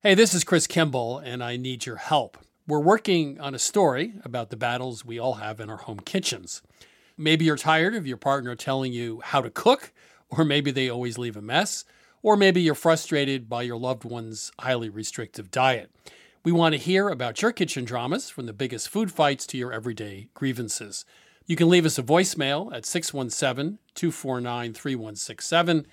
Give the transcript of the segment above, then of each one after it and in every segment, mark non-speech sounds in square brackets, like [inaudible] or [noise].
Hey, this is Chris Kimball, and I need your help. We're working on a story about the battles we all have in our home kitchens. Maybe you're tired of your partner telling you how to cook, or maybe they always leave a mess, or maybe you're frustrated by your loved one's highly restrictive diet. We want to hear about your kitchen dramas, from the biggest food fights to your everyday grievances. You can leave us a voicemail at 617 249 3167,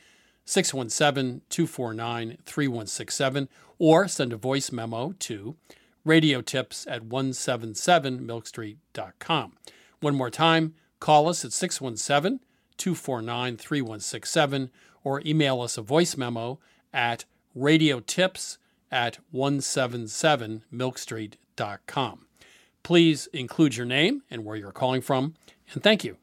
617 249 3167, or send a voice memo to radiotips at 177milkstreet.com. One more time, call us at 617 249 3167 or email us a voice memo at radiotips at 177milkstreet.com. Please include your name and where you're calling from, and thank you.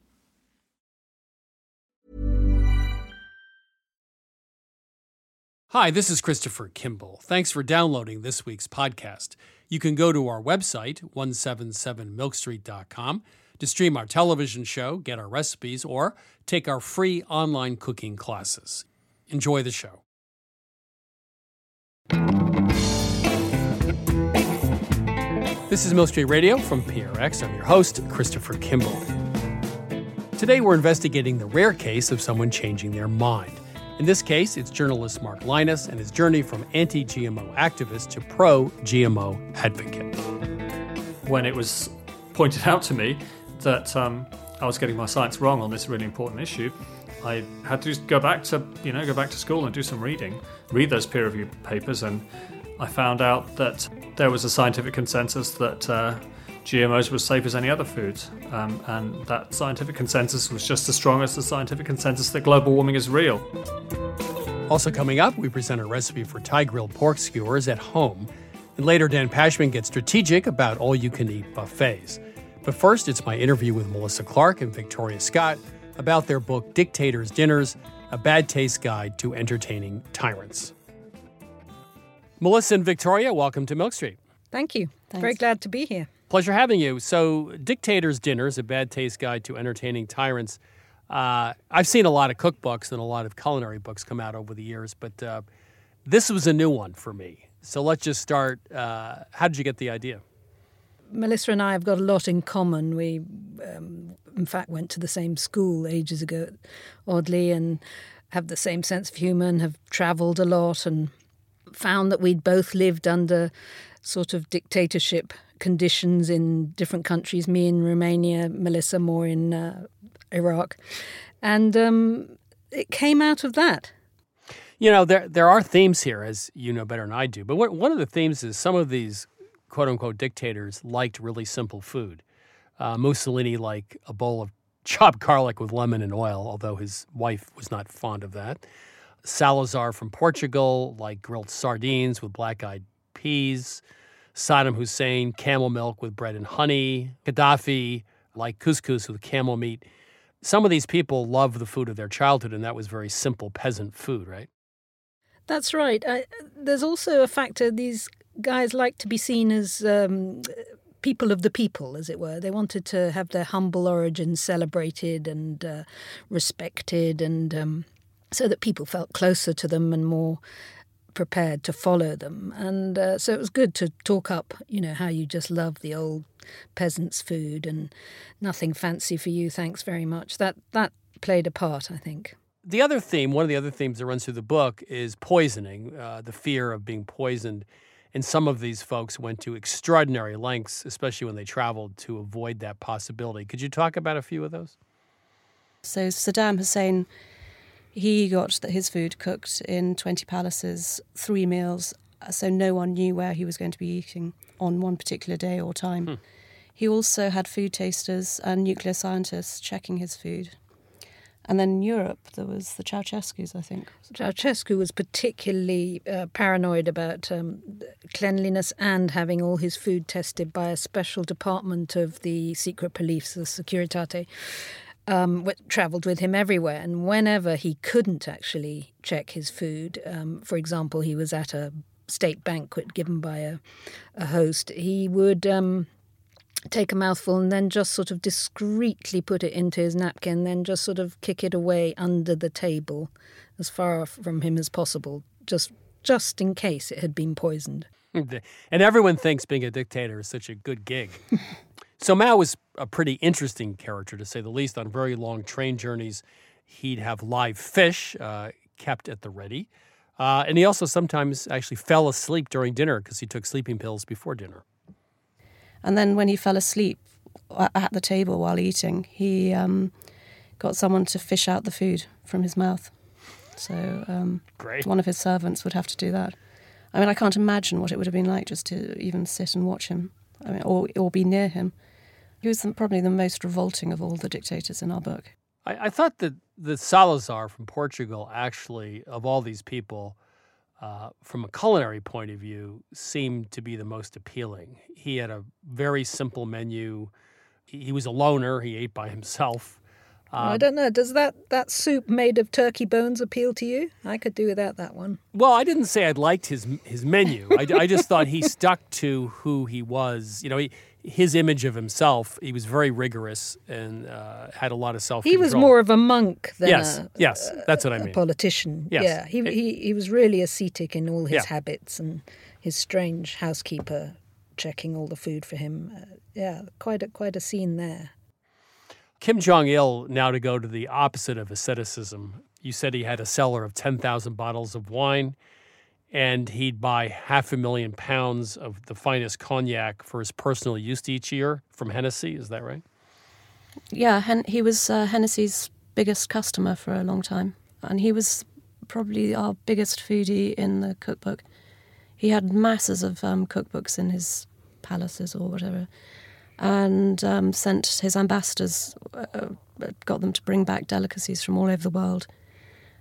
Hi, this is Christopher Kimball. Thanks for downloading this week's podcast. You can go to our website, 177milkstreet.com, to stream our television show, get our recipes, or take our free online cooking classes. Enjoy the show. This is Milk Street Radio from PRX. I'm your host, Christopher Kimball. Today we're investigating the rare case of someone changing their mind. In this case, it's journalist Mark Lynas and his journey from anti GMO activist to pro GMO advocate. When it was pointed out to me that um, I was getting my science wrong on this really important issue, I had to go back to you know go back to school and do some reading, read those peer reviewed papers, and I found out that there was a scientific consensus that uh, GMOs were as safe as any other food. um, and that scientific consensus was just as strong as the scientific consensus that global warming is real. Also coming up, we present a recipe for Thai grilled pork skewers at home, and later Dan Pashman gets strategic about all-you-can-eat buffets. But first, it's my interview with Melissa Clark and Victoria Scott about their book Dictators' Dinners: A Bad Taste Guide to Entertaining Tyrants. Melissa and Victoria, welcome to Milk Street. Thank you. Thanks. Very glad to be here. Pleasure having you. So, Dictators' Dinners, a bad taste guide to entertaining tyrants. Uh, I've seen a lot of cookbooks and a lot of culinary books come out over the years, but uh, this was a new one for me. So, let's just start. Uh, how did you get the idea? Melissa and I have got a lot in common. We, um, in fact, went to the same school ages ago, oddly, and have the same sense of humour and have travelled a lot and found that we'd both lived under sort of dictatorship conditions in different countries. Me in Romania, Melissa more in uh, Iraq, and um, it came out of that. You know, there there are themes here, as you know better than I do. But what, one of the themes is some of these quote unquote dictators liked really simple food. Uh, Mussolini liked a bowl of [laughs] chopped garlic with lemon and oil, although his wife was not fond of that. Salazar from Portugal liked grilled sardines with black eyed peas. Saddam Hussein, camel milk with bread and honey. Gaddafi liked couscous with camel meat. Some of these people love the food of their childhood, and that was very simple peasant food, right? That's right. Uh, there's also a factor these guys like to be seen as um, people of the people, as it were. They wanted to have their humble origins celebrated and uh, respected and. Um, so that people felt closer to them and more prepared to follow them. And uh, so it was good to talk up, you know, how you just love the old peasants' food and nothing fancy for you, thanks very much. That that played a part, I think. The other theme, one of the other themes that runs through the book, is poisoning, uh, the fear of being poisoned. And some of these folks went to extraordinary lengths, especially when they traveled, to avoid that possibility. Could you talk about a few of those? So Saddam Hussein he got his food cooked in 20 palaces, three meals, so no one knew where he was going to be eating on one particular day or time. Hmm. He also had food tasters and nuclear scientists checking his food. And then in Europe, there was the Ceausescu's, I think. Ceausescu was particularly uh, paranoid about um, cleanliness and having all his food tested by a special department of the secret police, the Securitate um, travelled with him everywhere. And whenever he couldn't actually check his food, um, for example, he was at a state banquet given by a, a host, he would um, take a mouthful and then just sort of discreetly put it into his napkin, then just sort of kick it away under the table as far from him as possible, just just in case it had been poisoned. [laughs] and everyone thinks being a dictator is such a good gig. [laughs] So Mao was a pretty interesting character, to say the least. On very long train journeys, he'd have live fish uh, kept at the ready. Uh, and he also sometimes actually fell asleep during dinner because he took sleeping pills before dinner. And then when he fell asleep at the table while eating, he um, got someone to fish out the food from his mouth. So um, Great. one of his servants would have to do that. I mean, I can't imagine what it would have been like just to even sit and watch him, I mean, or or be near him. He was probably the most revolting of all the dictators in our book. I, I thought that the Salazar from Portugal, actually, of all these people, uh, from a culinary point of view, seemed to be the most appealing. He had a very simple menu. He, he was a loner. He ate by himself. Um, I don't know. Does that, that soup made of turkey bones appeal to you? I could do without that one. Well, I didn't say I liked his his menu. I, I just thought he [laughs] stuck to who he was. You know, he, his image of himself, he was very rigorous and uh, had a lot of self. He was more of a monk than yes, a, yes, that's what I mean. politician. Yes. Yeah, he, it, he he was really ascetic in all his yeah. habits and his strange housekeeper checking all the food for him. Uh, yeah, quite a quite a scene there. Kim Jong Il now to go to the opposite of asceticism. You said he had a cellar of ten thousand bottles of wine and he'd buy half a million pounds of the finest cognac for his personal use each year from Hennessy. Is that right? Yeah, he was uh, Hennessy's biggest customer for a long time, and he was probably our biggest foodie in the cookbook. He had masses of um, cookbooks in his palaces or whatever, and um, sent his ambassadors, uh, uh got them to bring back delicacies from all over the world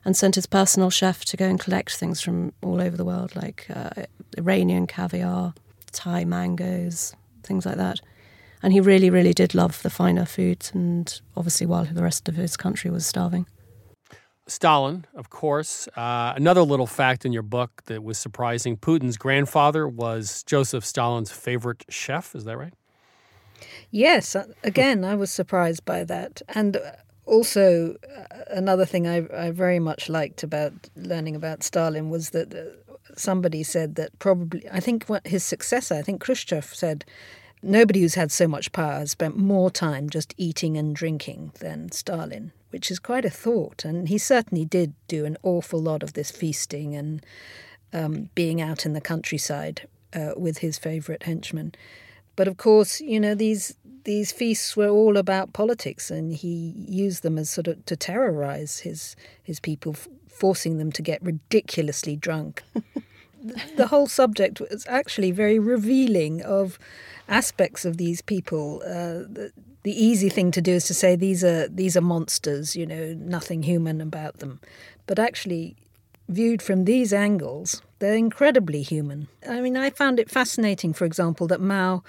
and sent his personal chef to go and collect things from all over the world, like uh, Iranian caviar, Thai mangoes, things like that. And he really, really did love the finer foods, and obviously, while the rest of his country was starving. Stalin, of course. Uh, another little fact in your book that was surprising Putin's grandfather was Joseph Stalin's favorite chef. Is that right? Yes. Uh, again, I was surprised by that. And also, uh, another thing I, I, very much liked about learning about Stalin was that uh, somebody said that probably, I think what his successor, I think Khrushchev said, nobody who's had so much power has spent more time just eating and drinking than Stalin, which is quite a thought. And he certainly did do an awful lot of this feasting and um, being out in the countryside uh, with his favourite henchmen. But of course, you know, these these feasts were all about politics, and he used them as sort of to terrorize his his people, forcing them to get ridiculously drunk. [laughs] the whole subject was actually very revealing of aspects of these people. Uh, the, the easy thing to do is to say these are these are monsters, you know, nothing human about them. But actually, viewed from these angles, they're incredibly human. I mean, I found it fascinating, for example, that Mao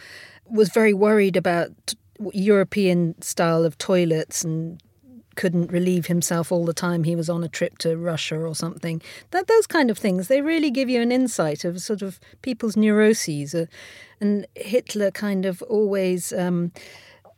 was very worried about European style of toilets and couldn't relieve himself all the time he was on a trip to Russia or something. That those kind of things they really give you an insight of sort of people's neuroses. Uh, and Hitler kind of always um,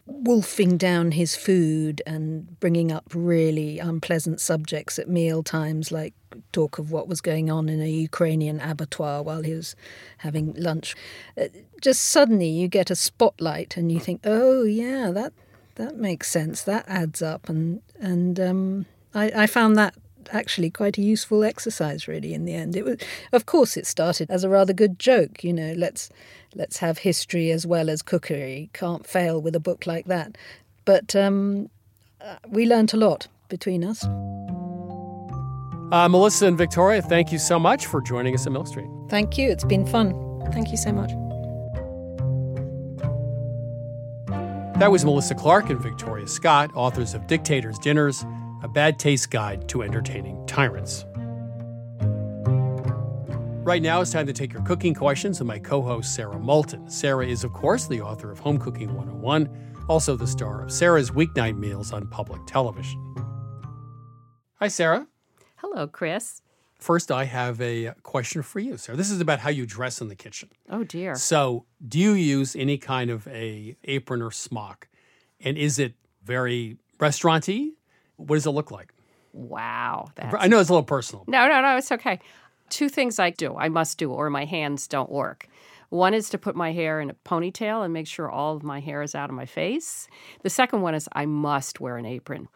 wolfing down his food and bringing up really unpleasant subjects at meal times, like talk of what was going on in a Ukrainian abattoir while he was having lunch. Uh, just suddenly you get a spotlight and you think, oh, yeah, that, that makes sense. That adds up. And, and um, I, I found that actually quite a useful exercise really in the end it was of course it started as a rather good joke you know let's let's have history as well as cookery. Can't fail with a book like that. But um, uh, we learnt a lot between us. Uh, melissa and victoria thank you so much for joining us at milk street. Thank you. It's been fun. Thank you so much. That was melissa clark and victoria scott authors of dictators dinners a bad taste guide to entertaining tyrants. Right now, it's time to take your cooking questions with my co host, Sara Moulton. Sara is, of course, the author of Home Cooking 101, also the star of Sara's Weeknight Meals on public television. Hi, Sara. Hello, Chris. First, I have a question for you, Sara. This is about how you dress in the kitchen. Oh, dear. So, do you use any kind of a apron or smock? And is it very restauranty? What does it look like? Wow. I know it's a little personal. No, no, no, it's okay. Two things I do, I must do, or my hands don't work. One is to put my hair in a ponytail and make sure all of my hair is out of my face. The second one is I must wear an apron.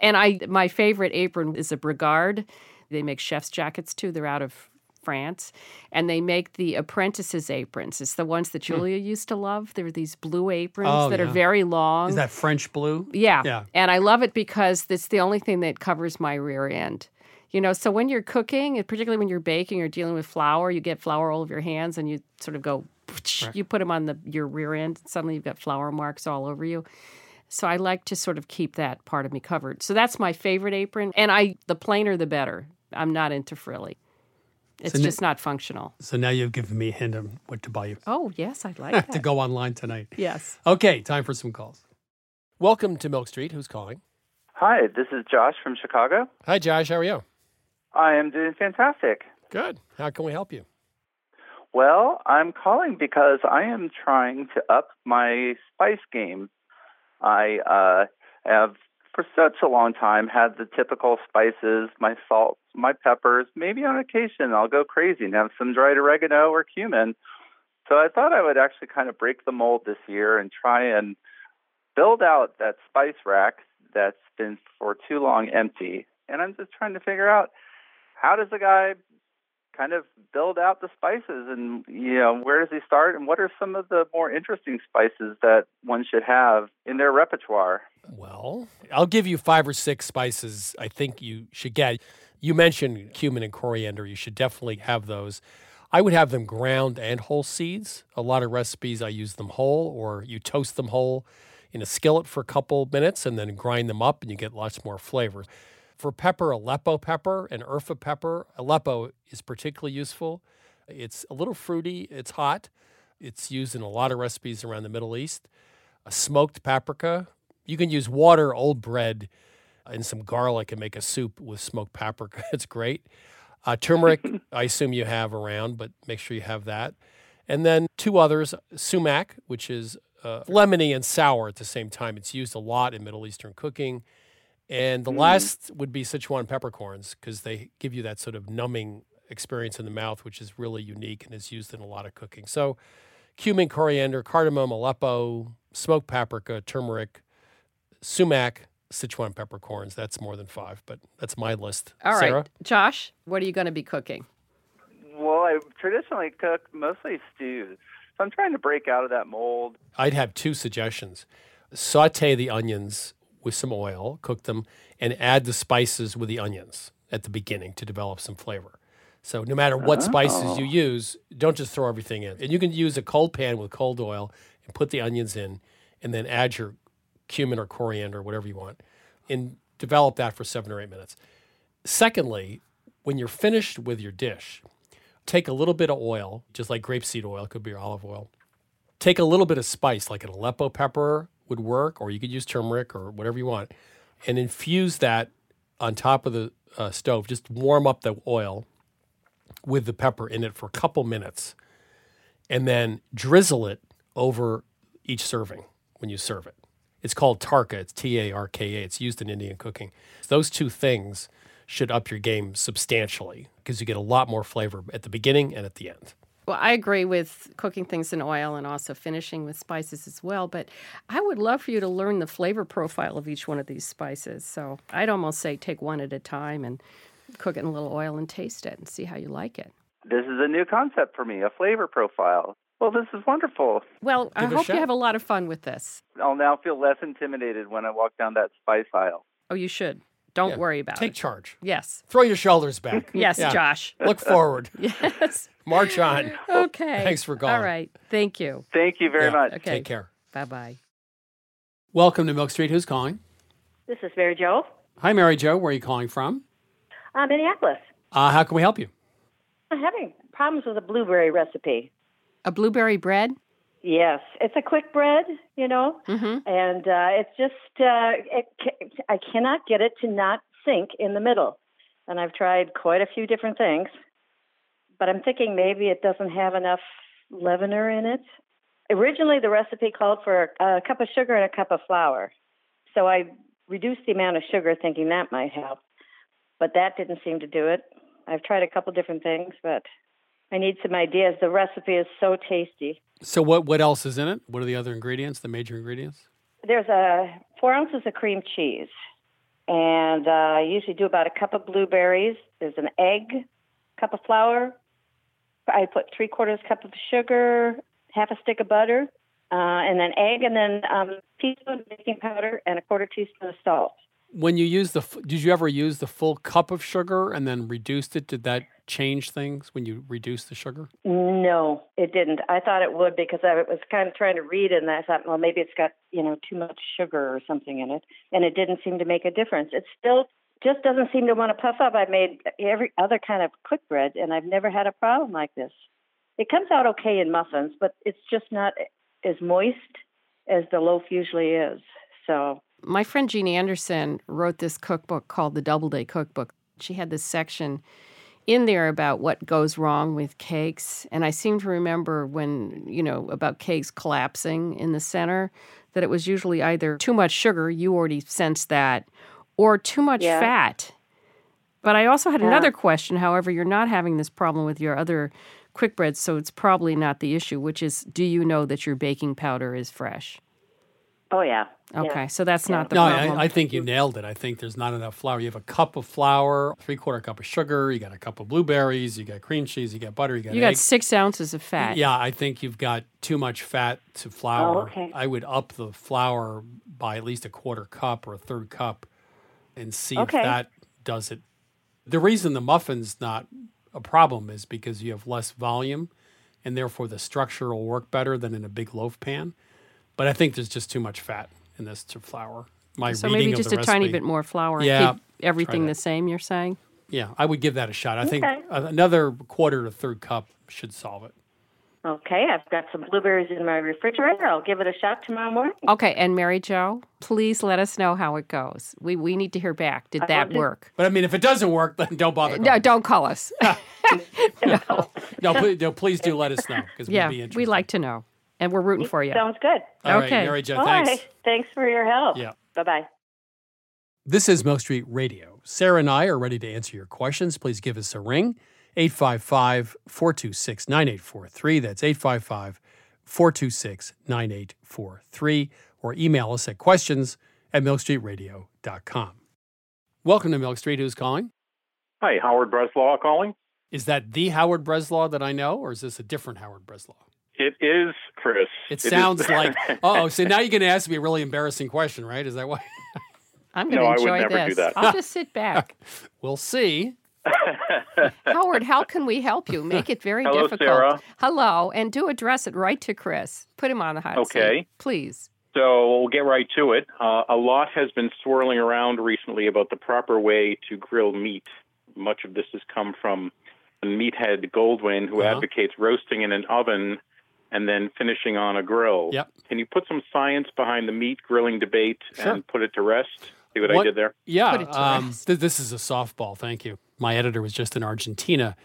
And I my favorite apron is a Bragard. They make chef's jackets too. They're out of France, and they make the apprentices' aprons. It's the ones that hmm. Julia hmm. used to love. They're these blue aprons oh, that yeah. are very long. Is that French blue? Yeah. Yeah. And I love it because it's the only thing that covers my rear end. You know, so when you're cooking, particularly when you're baking or dealing with flour, you get flour all over your hands and you sort of go, right. you put them on the your rear end. Suddenly you've got flour marks all over you. So I like to sort of keep that part of me covered. So that's my favorite apron. And I the plainer the better. I'm not into frilly. It's so just n- not functional. So now you've given me a hint of what to buy you. Oh, yes, I'd like [laughs] that. to go online tonight. Yes. Okay, time for some calls. Welcome to Milk Street. Who's calling? Hi, this is Josh from Chicago. Hi, Josh. How are you? I am doing fantastic. Good. How can we help you? Well, I'm calling because I am trying to up my spice game. I uh, have for such a long time had the typical spices, my salts, my peppers. Maybe on occasion I'll go crazy and have some dried oregano or cumin. So I thought I would actually kind of break the mold this year and try and build out that spice rack that's been for too long empty. And I'm just trying to figure out how does the guy kind of build out the spices? And you know where does he start? And what are some of the more interesting spices that one should have in their repertoire? Well i'll give you five or six spices i think you should get. You mentioned cumin and coriander. You should definitely have those. I would have them ground and whole seeds. A lot of recipes i use them whole or you toast them whole in a skillet for a couple minutes and then grind them up and you get lots more flavor for pepper, Aleppo pepper and Urfa pepper. Aleppo is particularly useful. It's a little fruity, it's hot. It's used in a lot of recipes around the Middle East. A smoked paprika. You can use water, old bread, and some garlic and make a soup with smoked paprika. [laughs] It's great. Uh, turmeric, [laughs] I assume you have around, but make sure you have that. And then two others sumac, which is uh, lemony and sour at the same time. It's used a lot in Middle Eastern cooking. And the mm. last would be Sichuan peppercorns because they give you that sort of numbing experience in the mouth, which is really unique and is used in a lot of cooking. So, cumin, coriander, cardamom, Aleppo, smoked paprika, turmeric, sumac, Sichuan peppercorns. That's more than five, but that's my list. All Sara? right, Josh, what are you going to be cooking? Well, I traditionally cook mostly stews. So I'm trying to break out of that mold. I'd have two suggestions. Saute the onions with some oil, cook them, and add the spices with the onions at the beginning to develop some flavor. So no matter what oh. spices you oh. use, don't just throw everything in. And you can use a cold pan with cold oil and put the onions in, and then add your cumin or coriander, whatever you want, and develop that for seven or eight minutes. Secondly, when you're finished with your dish, take a little bit of oil, just like grapeseed oil, could be your olive oil. Take a little bit of spice, like an Aleppo pepper would work, or you could use turmeric or whatever you want, and infuse that on top of the uh, stove. Just warm up the oil with the pepper in it for a couple minutes, and then drizzle it over each serving when you serve it. It's called Tarka. It's T A R K A. It's used in Indian cooking. Those two things should up your game substantially because you get a lot more flavor at the beginning and at the end. Well, I agree with cooking things in oil and also finishing with spices as well. But I would love for you to learn the flavor profile of each one of these spices. So I'd almost say take one at a time and cook it in a little oil and taste it and see how you like it. This is a new concept for me, a flavor profile. Well, this is wonderful. Well, I Give it a hope you have a lot of fun with this. I'll now feel less intimidated when I walk down that spice aisle. Oh, you should. Don't Yeah, worry about Take it. Take charge. Yes. Throw your shoulders back. [laughs] Yes, Yeah. Josh. Look forward. [laughs] Yes. March on. Okay. Thanks for calling. All right. Thank you. Thank you very Yeah. much. Okay. Take care. Bye bye. Welcome to Milk Street. Who's calling? This is Mary Jo, Hi, Mary Jo. Where are you calling from? uh, Minneapolis. Uh, how can we help you? I'm having problems with a blueberry recipe. A blueberry bread? Yes, it's a quick bread, you know, Mm-hmm. and uh, it's just uh, it, I cannot get it to not sink in the middle. And I've tried quite a few different things, but I'm thinking maybe it doesn't have enough leavener in it. Originally, the recipe called for a cup of sugar and a cup of flour, so I reduced the amount of sugar, thinking that might help, but that didn't seem to do it. I've tried a couple different things, but I need some ideas. The recipe is so tasty. So, what, what else is in it? What are the other ingredients, the major ingredients? There's a four ounces of cream cheese, and uh, I usually do about a cup of blueberries. There's an egg, cup of flour. I put three quarters cup of sugar, half a stick of butter, uh, and then egg, and then um, teaspoon of baking powder and a quarter teaspoon of salt. When you use the, did you ever use the full cup of sugar and then reduced it? Did that change things when you reduced the sugar? No, it didn't. I thought it would because I was kind of trying to read and I thought, well, maybe it's got you know too much sugar or something in it, and it didn't seem to make a difference. It still just doesn't seem to want to puff up. I made every other kind of quick bread, and I've never had a problem like this. It comes out okay in muffins, but it's just not as moist as the loaf usually is. So My friend Jean Anderson wrote this cookbook called the Doubleday Cookbook. She had this section in there about what goes wrong with cakes. And I seem to remember when, you know, about cakes collapsing in the center, that it was usually either too much sugar, you already sensed that, or too much Yeah. fat. But I also had Yeah. another question. However, you're not having this problem with your other quick breads, so it's probably not the issue, which is do you know that your baking powder is fresh? Oh yeah, Okay, Yeah. so that's not the no, problem. I, I think you nailed it. I think there's not enough flour. You have a cup of flour, three quarter cup of sugar, you got a cup of blueberries, you got cream cheese, you got butter, you got you got six ounces of fat. Yeah, I think you've got too much fat to flour. Oh, okay. I would up the flour by at least a quarter cup or a third cup and see Okay. if that does it. The reason the muffin's not a problem is because you have less volume and therefore the structure will work better than in a big loaf pan. But I think there's just too much fat in this to flour. My So reading maybe of just the a tiny bit more flour and Yeah, keep everything the same, you're saying? Yeah, I would give that a shot. I think another quarter to third cup should solve it. Okay, I've got some blueberries in my refrigerator. I'll give it a shot tomorrow morning. Okay, and Mary Jo, please let us know how it goes. We we need to hear back. Did I that will do. work? But I mean, if it doesn't work, then [laughs] don't bother. No, don't call us. [laughs] [laughs] no. No, please, no, please do let us know because Yeah, we'd be interested. we like to know. And we're rooting for you. Sounds good. All right, Okay. Mary Jo, All thanks. right. Thanks for your help. Yeah. Bye bye. This is Milk Street Radio. Sara and I are ready to answer your questions. Please give us a ring, 855 426 9843. That's 855 426 9843. Or email us at questions at milkstreetradio.com. Welcome to Milk Street. Who's calling? Hi, Howard Breslaw calling. Is that the Howard Breslaw that I know, or is this a different Howard Breslaw? It is Chris. It sounds like, [laughs] oh, so now you're going to ask me a really embarrassing question, right? Is that why? I'm going to No, going I to would enjoy never do this. that. I'll just sit back. [laughs] We'll see. [laughs] Howard, how can we help you? Make it very Hello, difficult. Sara. Hello, and do address it right to Chris. Put him on the hot seat. Okay. Please. So we'll get right to it. Uh, a lot has been swirling around recently about the proper way to grill meat. Much of this has come from meathead Goldwyn, who Uh-huh. advocates roasting in an oven and then finishing on a grill. Yep. Can you put some science behind the meat grilling debate Sure. and put it to rest? See what, What- I did there? Yeah, Put it to um, rest. th- this is a softball. Thank you. My editor was just in Argentina,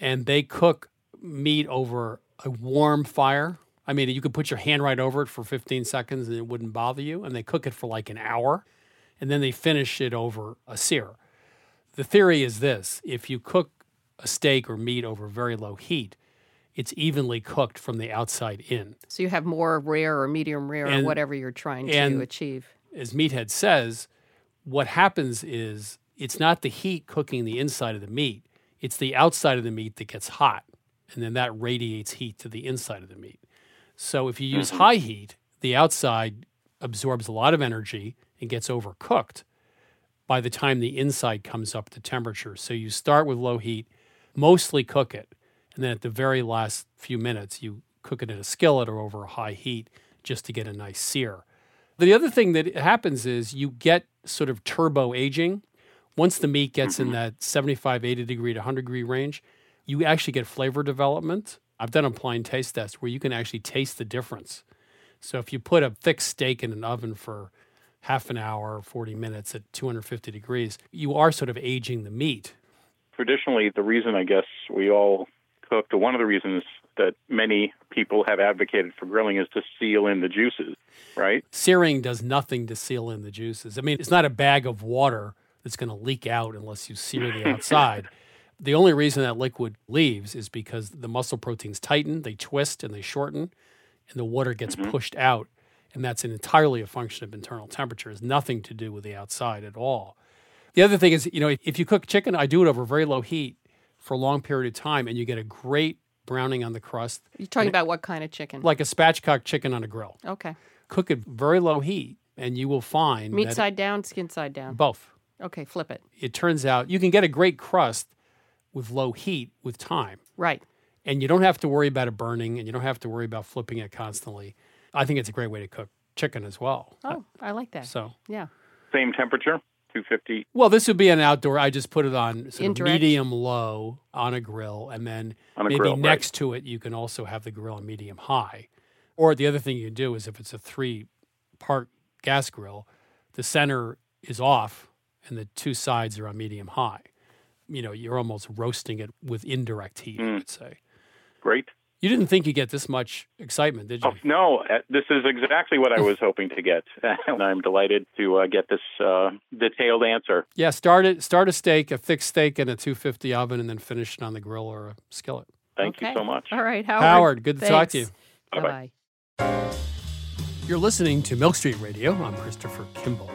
and they cook meat over a warm fire, I mean, you could put your hand right over it for 15 seconds and it wouldn't bother you. And they cook it for like an hour and then they finish it over a sear. The theory is this if you cook a steak or meat over very low heat, it's evenly cooked from the outside in. So you have more rare or medium rare And- or whatever you're trying to achieve. As Meathead says, what happens is it's not the heat cooking the inside of the meat, it's the outside of the meat that gets hot. And then that radiates heat to the inside of the meat. So if you use mm-hmm. high heat, the outside absorbs a lot of energy and gets overcooked by the time the inside comes up to temperature. So you start with low heat, mostly cook it, and then at the very last few minutes, you cook it in a skillet or over a high heat just to get a nice sear. The other thing that happens is you get sort of turbo aging. Once the meat gets in mm-hmm. that 75, 80 degree to 100 degree range, you actually get flavor development. I've done a blind taste test where you can actually taste the difference. So if you put a thick steak in an oven for half an hour, 40 minutes at 250 degrees, you are sort of aging the meat. Traditionally, the reason I guess we all cook, or one of the reasons that many people have advocated for grilling is to seal in the juices, right? Searing does nothing to seal in the juices. I mean, it's not a bag of water that's going to leak out unless you sear the outside. [laughs] the only reason that liquid leaves is because the muscle proteins tighten, they twist, and they shorten, and the water gets mm-hmm. pushed out. And that's an entirely a function of internal temperature. It's nothing to do with the outside at all. The other thing is, you know, if you cook chicken, I do it over very low heat for a long period of time, and you get a great browning on the crust. You're talking And it- about what kind of chicken? like a spatchcock chicken on a grill. okay. Cook it very low heat, and you will find Meat that side down, skin side down. both. Okay, flip it. It turns out you can get a great crust with low heat with time, Right. and you don't have to worry about it burning, and you don't have to worry about flipping it constantly. I think it's a great way to cook chicken as well. Oh, I like that. So, Yeah. Same temperature, 250. well, this would be an outdoor. I just put it on sort of medium low on a grill, and then maybe grill, right. next to it you can also have the grill on medium high. Or the other thing you can do is if it's a three part gas grill, the center is off and the two sides are on medium high. You know, you're almost roasting it with indirect heat, I Mm. would say. Great. You didn't think you'd get this much excitement, did you? Oh, no, uh, this is exactly what I was hoping to get. [laughs] and I'm delighted to uh, get this uh, detailed answer. Yeah, start it. Start a steak, a thick steak in a 250 oven, and then finish it on the grill or a skillet. Thank okay. you so much. All right, Howard. Howard, good to talk to you. Bye-bye. Bye-bye. You're listening to Milk Street Radio. I'm Christopher Kimball.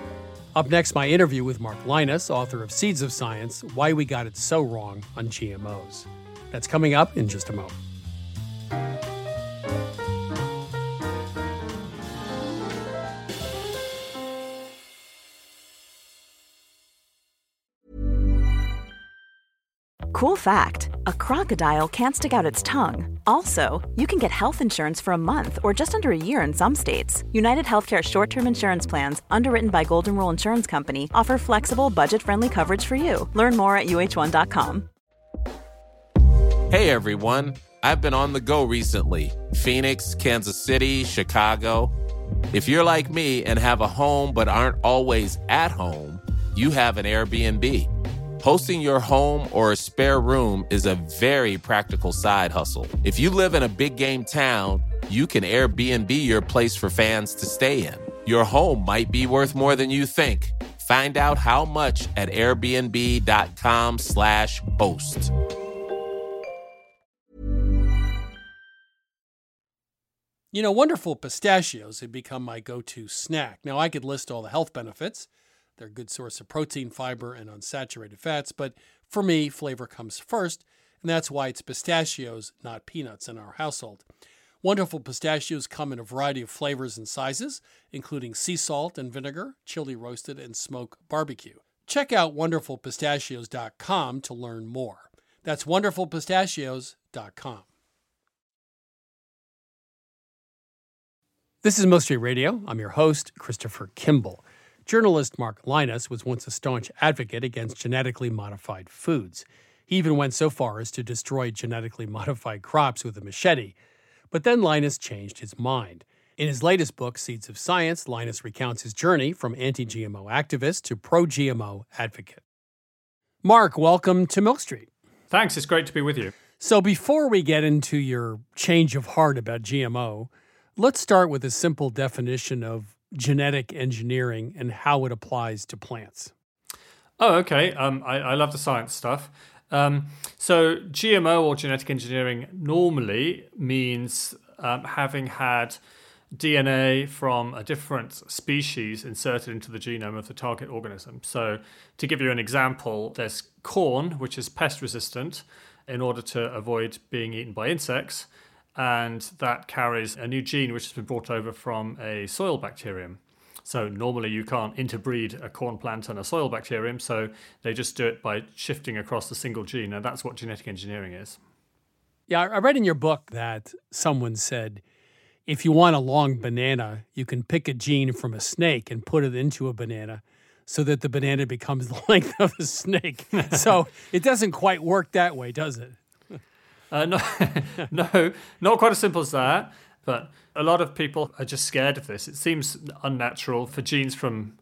Up next, my interview with Mark Lynas, author of Seeds of Science Why We Got It So Wrong on GMOs. That's coming up in just a moment. Cool fact a crocodile can't stick out its tongue. Also, you can get health insurance for a month or just under a year in some states. United Healthcare short term insurance plans, underwritten by Golden Rule Insurance Company, offer flexible, budget friendly coverage for you. Learn more at uh1.com. Hey everyone, I've been on the go recently Phoenix, Kansas City, Chicago. If you're like me and have a home but aren't always at home, you have an Airbnb. Hosting your home or a spare room is a very practical side hustle. If you live in a big game town, you can Airbnb your place for fans to stay in. Your home might be worth more than you think. Find out how much at airbnb.com/slash host. You know, wonderful pistachios have become my go to snack. Now, I could list all the health benefits. They're a good source of protein, fiber, and unsaturated fats, but for me, flavor comes first, and that's why it's pistachios, not peanuts, in our household. Wonderful pistachios come in a variety of flavors and sizes, including sea salt and vinegar, chili roasted, and smoke barbecue. Check out wonderfulpistachios.com to learn more. That's wonderfulpistachios.com. This is Street Radio. I'm your host, Christopher Kimball. Journalist Mark Lynas was once a staunch advocate against genetically modified foods. He even went so far as to destroy genetically [laughs] modified crops with a machete. But then Lynas changed his mind. In his latest book, Seeds of Science, Lynas recounts his journey from anti GMO activist to pro GMO advocate. Mark, welcome to Milk Street. Thanks. It's great to be with you. So, before we get into your change of heart about GMO, let's start with a simple definition of genetic engineering and how it applies to plants. Oh, okay. Um, I, I love the science stuff. Um, so, GMO or genetic engineering normally means um, having had DNA from a different species inserted into the genome of the target organism. So, to give you an example, there's corn, which is pest resistant in order to avoid being eaten by insects. And that carries a new gene which has been brought over from a soil bacterium. So normally you can't interbreed a corn plant and a soil bacterium, so they just do it by shifting across a single gene, and that's what genetic engineering is. Yeah, I read in your book that someone said if you want a long banana, you can pick a gene from a snake and put it into a banana, so that the banana becomes [laughs] the length of a snake. [laughs] so it doesn't quite work that way, does it? Uh, no, [laughs] no, not quite as simple as that. But a lot of people are just scared of this. It seems unnatural for genes from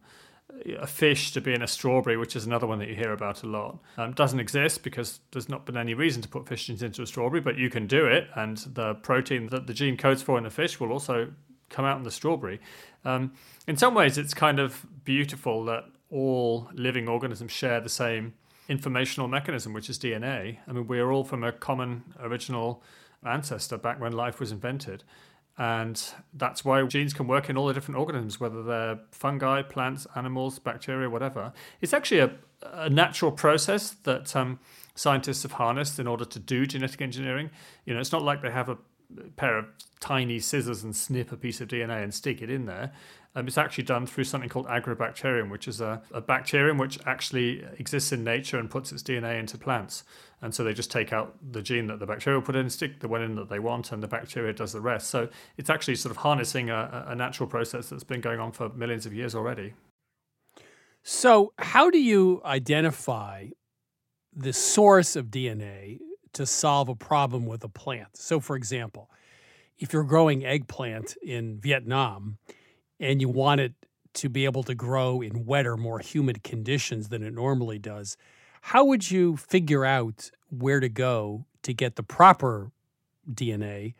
a fish to be in a strawberry, which is another one that you hear about a lot. Um, doesn't exist because there's not been any reason to put fish genes into a strawberry, but you can do it, and the protein that the gene codes for in the fish will also come out in the strawberry. Um, in some ways, it's kind of beautiful that all living organisms share the same informational mechanism, which is DNA. I mean, we are all from a common original ancestor back when life was invented. And that's why genes can work in all the different organisms, whether they're fungi, plants, animals, bacteria, whatever. It's actually a, a natural process that um, scientists have harnessed in order to do genetic engineering. You know, it's not like they have a pair of tiny scissors and snip a piece of DNA and stick it in there. Um, it's actually done through something called agrobacterium, which is a, a bacterium which actually exists in nature and puts its DNA into plants. And so they just take out the gene that the bacteria put in, stick the one in that they want, and the bacteria does the rest. So it's actually sort of harnessing a, a natural process that's been going on for millions of years already. So, how do you identify the source of DNA to solve a problem with a plant? So, for example, if you're growing eggplant in Vietnam and you want it to be able to grow in wetter, more humid conditions than it normally does, how would you figure out where to go to get the proper DNA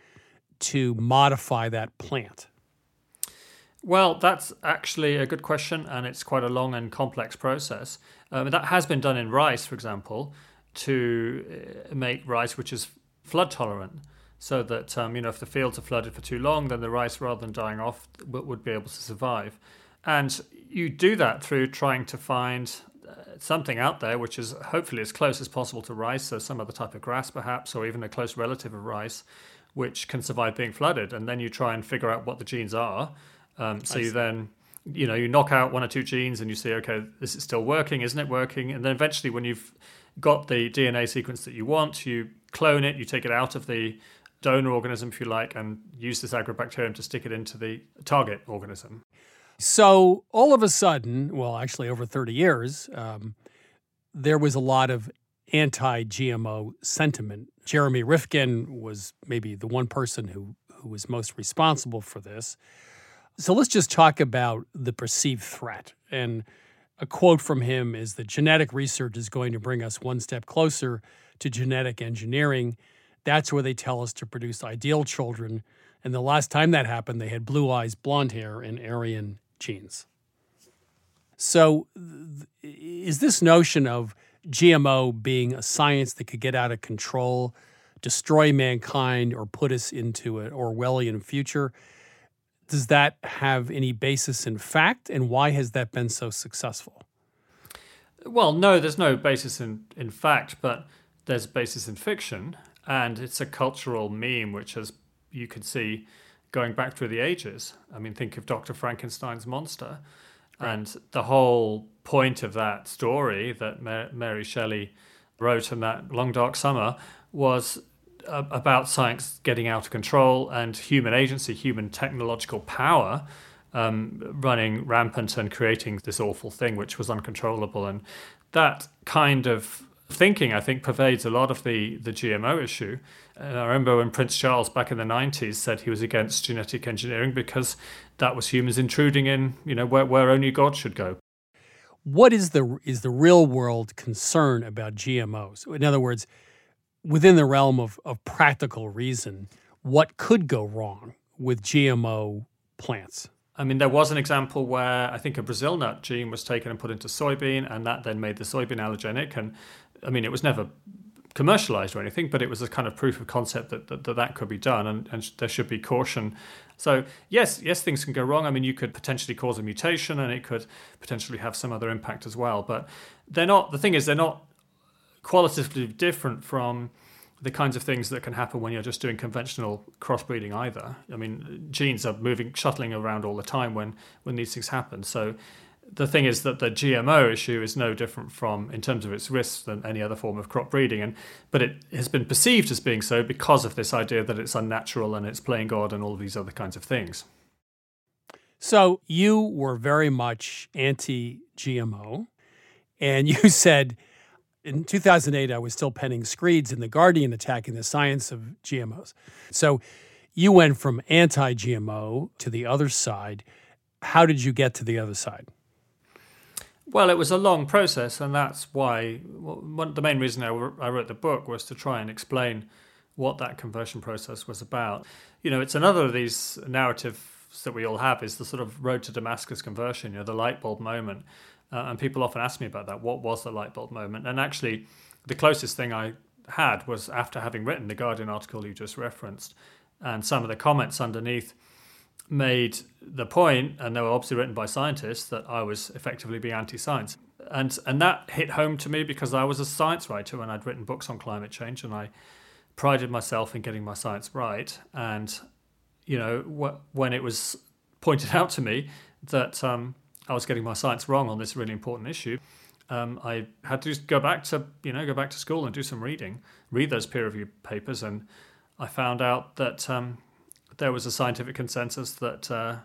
to modify that plant? Well, that's actually a good question, and it's quite a long and complex process. Um, that has been done in rice, for example, to uh, make rice which is flood tolerant so that um, you know if the fields are flooded for too long, then the rice, rather than dying off, would be able to survive. And you do that through trying to find uh, something out there which is hopefully as close as possible to rice, so some other type of grass perhaps, or even a close relative of rice, which can survive being flooded. And then you try and figure out what the genes are. Um, so you then you know you knock out one or two genes and you see okay this is still working isn't it working and then eventually when you've got the dna sequence that you want you clone it you take it out of the donor organism, if you like, and use this agrobacterium to stick it into the target organism. So all of a sudden, well, actually over 30 years, um, there was a lot of anti GMO sentiment. Jeremy Rifkin was maybe the one person who, who was most responsible for this. So let's just talk about the perceived threat. And a quote from him is that genetic research is going to bring us one step closer to genetic engineering that's where they tell us to produce ideal children. And the last time that happened, they had blue eyes, blonde hair, and Aryan genes. So, is this notion of GMO being a science that could get out of control, destroy mankind, or put us into an Orwellian future? Does that have any basis in fact? And why has that been so successful? Well, no, there's no basis in, in fact, but there's basis in fiction and it's a cultural meme which has you can see going back through the ages. I mean, think of Dr. Frankenstein's monster, right. and the whole point of that story that Mary Shelley wrote in that Long Dark Summer was about science getting out of control and human agency, human technological power. Um, running rampant and creating this awful thing which was uncontrollable. And that kind of thinking, I think, pervades a lot of the, the GMO issue. And I remember when Prince Charles back in the 90s said he was against genetic engineering because that was humans intruding in, you know, where, where only God should go. What is the is the real world concern about GMOs? In other words, within the realm of, of practical reason, what could go wrong with GMO plants? I mean, there was an example where I think a Brazil nut gene was taken and put into soybean, and that then made the soybean allergenic. And I mean, it was never commercialized or anything, but it was a kind of proof of concept that that, that, that could be done, and, and there should be caution. So yes, yes, things can go wrong. I mean, you could potentially cause a mutation, and it could potentially have some other impact as well. But they're not. The thing is, they're not qualitatively different from the kinds of things that can happen when you're just doing conventional crossbreeding either. I mean, genes are moving, shuttling around all the time when when these things happen. So the thing is that the GMO issue is no different from, in terms of its risks, than any other form of crop breeding, and but it has been perceived as being so because of this idea that it's unnatural and it's playing God and all these other kinds of things. So you were very much anti-GMO, and [laughs] you said in 2008, I was still penning screeds in The Guardian attacking the science of GMOs. So you went from anti GMO to the other side. How did you get to the other side? Well, it was a long process, and that's why one, the main reason I, wrote the book was to try and explain what that conversion process was about. You know, it's another of these narratives that we all have is the sort of road to Damascus conversion, you know, the light bulb moment. Uh, and people often ask me about that. What was the light bulb moment? And actually, the closest thing I had was after having written the Guardian article you just referenced, and some of the comments underneath made the point, and they were obviously written by scientists, that I was effectively being anti-science. And and that hit home to me because I was a science writer and I'd written books on climate change, and I prided myself in getting my science right. And you know, wh- when it was pointed [laughs] out to me that um, I was getting my science wrong on this really important issue. Um, I had to go back to you know go back to school and do some reading, read those peer reviewed papers, and I found out that um, there was a scientific consensus that uh,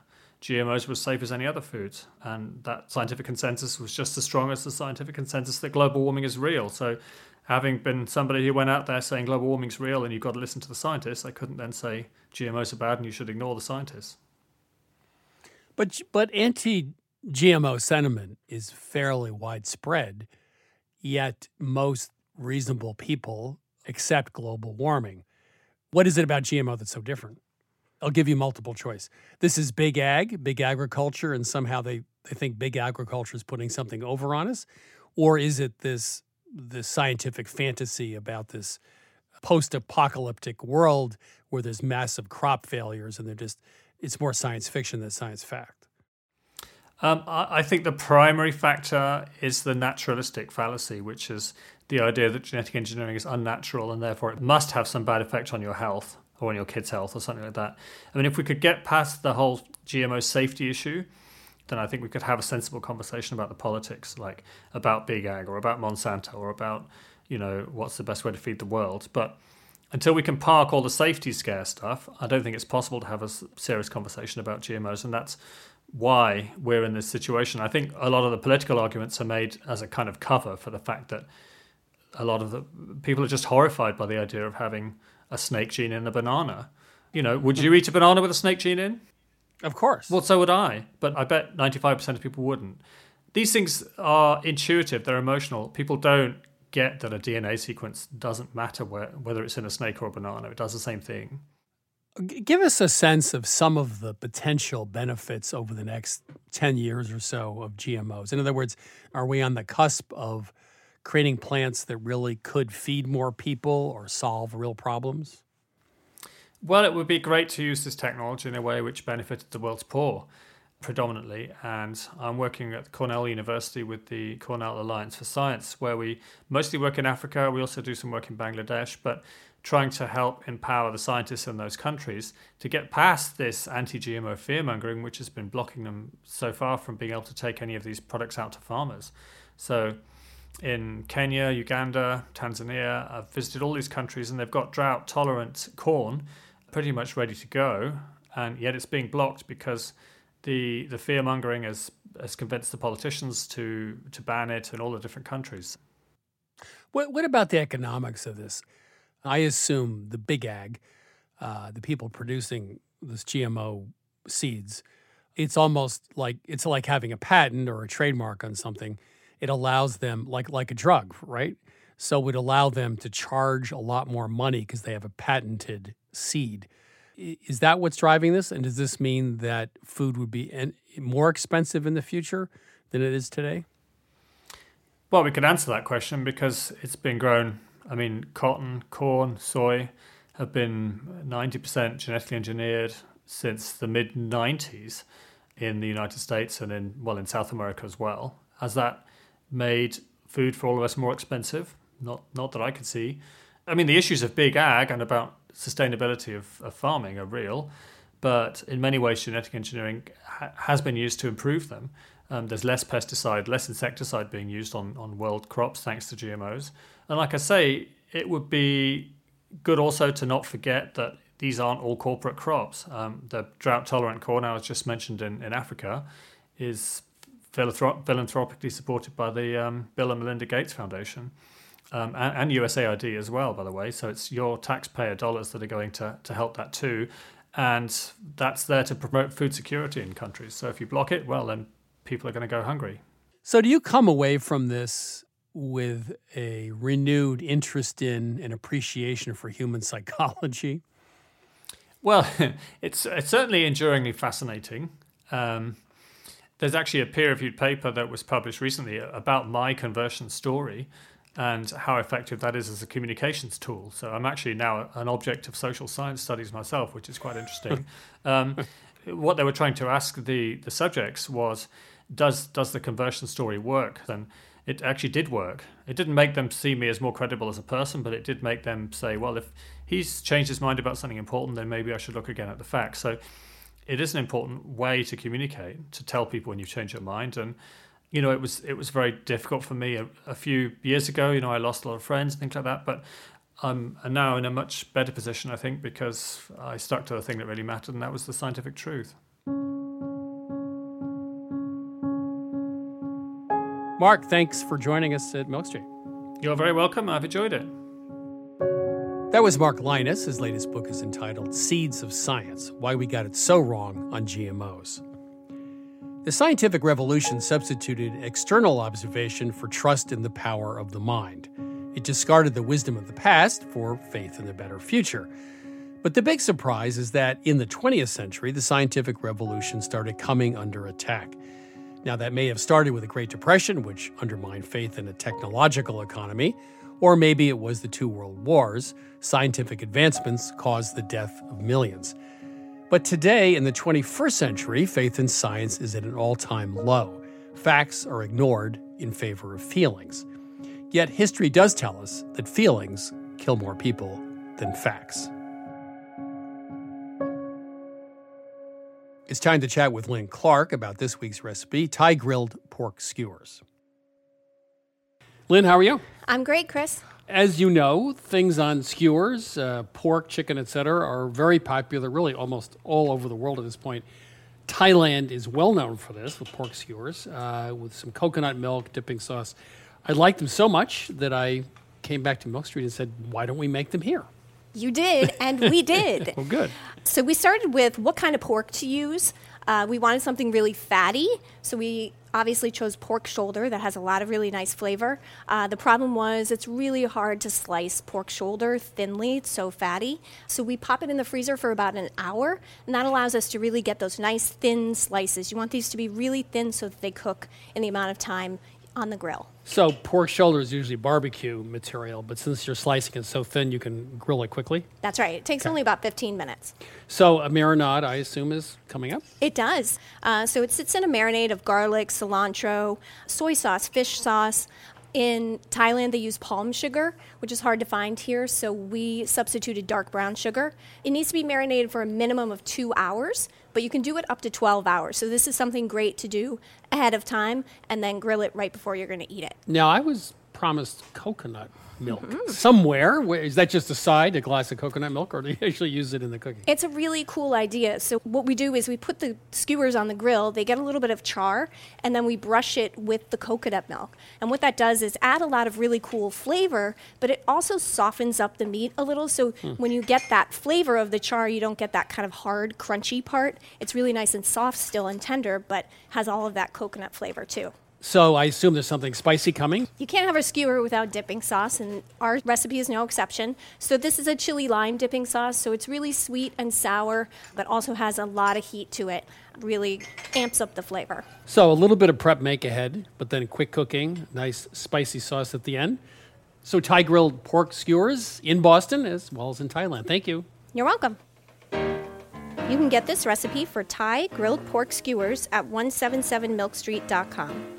GMOs were safe as any other foods, and that scientific consensus was just as strong as the scientific consensus that global warming is real. So, having been somebody who went out there saying global warming is real and you've got to listen to the scientists, I couldn't then say GMOs are bad and you should ignore the scientists. But but anti GMO sentiment is fairly widespread, yet most reasonable people accept global warming. What is it about GMO that's so different? I'll give you multiple choice. This is big ag, big agriculture, and somehow they, they think big agriculture is putting something over on us? Or is it this this scientific fantasy about this post-apocalyptic world where there's massive crop failures and they're just it's more science fiction than science fact? Um, I, I think the primary factor is the naturalistic fallacy, which is the idea that genetic engineering is unnatural and therefore it must have some bad effect on your health or on your kid's health or something like that. I mean, if we could get past the whole GMO safety issue, then I think we could have a sensible conversation about the politics, like about big ag or about Monsanto or about, you know, what's the best way to feed the world. But until we can park all the safety scare stuff, I don't think it's possible to have a serious conversation about GMOs. And that's why we're in this situation. I think a lot of the political arguments are made as a kind of cover for the fact that a lot of the people are just horrified by the idea of having a snake gene in a banana. You know, would you eat a banana with a snake gene in? Of course. Well, so would I, but I bet 95% of people wouldn't. These things are intuitive, they're emotional. People don't get that a DNA sequence doesn't matter where, whether it's in a snake or a banana, it does the same thing. Give us a sense of some of the potential benefits over the next 10 years or so of GMOs. In other words, are we on the cusp of creating plants that really could feed more people or solve real problems? Well, it would be great to use this technology in a way which benefited the world's poor predominantly. And I'm working at Cornell University with the Cornell Alliance for Science, where we mostly work in Africa. We also do some work in Bangladesh, but trying to help empower the scientists in those countries to get past this anti GMO fear mongering, which has been blocking them so far from being able to take any of these products out to farmers. So, in Kenya, Uganda, Tanzania, I've visited all these countries and they've got drought tolerant corn pretty much ready to go, and yet it's being blocked because the the fear mongering has has convinced the politicians to to ban it in all the different countries. What what about the economics of this? I assume the big ag, uh, the people producing this GMO seeds, it's almost like it's like having a patent or a trademark on something. It allows them like like a drug, right? So it would allow them to charge a lot more money because they have a patented seed. Is that what's driving this? And does this mean that food would be more expensive in the future than it is today? Well, we could answer that question because it's been grown. I mean, cotton, corn, soy have been 90% genetically engineered since the mid 90s in the United States and in, well, in South America as well. Has that made food for all of us more expensive? Not, not that I could see. I mean, the issues of big ag and about sustainability of, of farming are real, but in many ways, genetic engineering ha- has been used to improve them. Um, there's less pesticide, less insecticide being used on, on world crops thanks to GMOs. And like I say, it would be good also to not forget that these aren't all corporate crops. Um, the drought tolerant corn I was just mentioned in, in Africa is philanthropically supported by the um, Bill and Melinda Gates Foundation um, and, and, USAID as well, by the way. So it's your taxpayer dollars that are going to, to help that too. And that's there to promote food security in countries. So if you block it, well, then people are going to go hungry. So do you come away from this with a renewed interest in and appreciation for human [laughs] psychology? Well, [laughs] it's, it's certainly enduringly fascinating. Um, there's actually a peer reviewed paper that was published recently about my conversion story and how effective that is as a communications tool. So I'm actually now an object of social science studies myself, which is quite interesting. [laughs] um, what they were trying to ask the, the subjects was does, does the conversion story work? And it actually did work. It didn't make them see me as more credible as a person, but it did make them say, well, if he's changed his mind about something important, then maybe I should look again at the facts. So it is an important way to communicate, to tell people when you change your mind. And you know, it was it was very difficult for me a, a, few years ago. You know, I lost a lot of friends and things like that. But I'm now in a much better position, I think, because I stuck to the thing that really mattered, and that was the scientific truth. Mark, thanks for joining us at Milk Street. You're very welcome. I've enjoyed it. That was Mark Lynas. His latest book is entitled Seeds of Science Why We Got It So Wrong on GMOs. The scientific revolution substituted external observation for trust in the power of the mind. It discarded the wisdom of the past for faith in a better future. But the big surprise is that in the 20th century, the scientific revolution started coming under attack. Now, that may have started with the Great Depression, which undermined faith in a technological economy, or maybe it was the two world wars. Scientific advancements caused the death of millions. But today, in the 21st century, faith in science is at an all time low. Facts are ignored in favor of feelings. Yet, history does tell us that feelings kill more people than facts. It's time to chat with Lynn Clark about this week's recipe Thai grilled pork skewers. Lynn, how are you? I'm great, Chris. As you know, things on skewers, uh, pork, chicken, etc., are very popular, really almost all over the world at this point. Thailand is well known for this with pork skewers, uh, with some coconut milk dipping sauce. I liked them so much that I came back to Milk Street and said, "Why don't we make them here?" You did, and we [laughs] did. well, good. So we started with what kind of pork to use. Uh, we wanted something really fatty, so we obviously chose pork shoulder that has a lot of really nice flavor. Uh, the problem was it's really hard to slice pork shoulder thinly, it's so fatty. So we pop it in the freezer for about an hour, and that allows us to really get those nice thin slices. You want these to be really thin so that they cook in the amount of time on the grill. So pork shoulder is usually barbecue material, but since you're slicing it so thin, you can grill it quickly. That's right. It takes okay. only about 15 minutes. So a marinade, I assume, is coming up. It does. Uh, so it sits in a marinade of garlic, cilantro, soy sauce, fish sauce. In Thailand, they use palm sugar, which is hard to find here, so we substituted dark brown sugar. It needs to be marinated for a minimum of two hours but you can do it up to 12 hours. So this is something great to do ahead of time and then grill it right before you're going to eat it. Now, I was promised coconut milk mm-hmm. somewhere. Is that just a side, a glass of coconut milk, or do you actually use it in the cooking? It's a really cool idea. So what we do is we put the skewers on the grill. They get a little bit of char, and then we brush it with the coconut milk. And what that does is add a lot of really cool flavor, but it also softens up the meat a little. So hmm. when you get that flavor of the char, you don't get that kind of hard, crunchy part. It's really nice and soft still and tender, but has all of that coconut flavor too. So I assume there's something spicy coming. You can't have a skewer without dipping sauce, and our recipe is no exception. So this is a chili lime dipping sauce, so it's really sweet and sour, but also has a lot of heat to it. Really amps up the flavor. So a little bit of prep make ahead, but then quick cooking, nice spicy sauce at the end. So Thai grilled pork skewers in Boston as well as in Thailand. Thank you. You're welcome. You can get this recipe for Thai grilled pork skewers at 177milkstreet.com.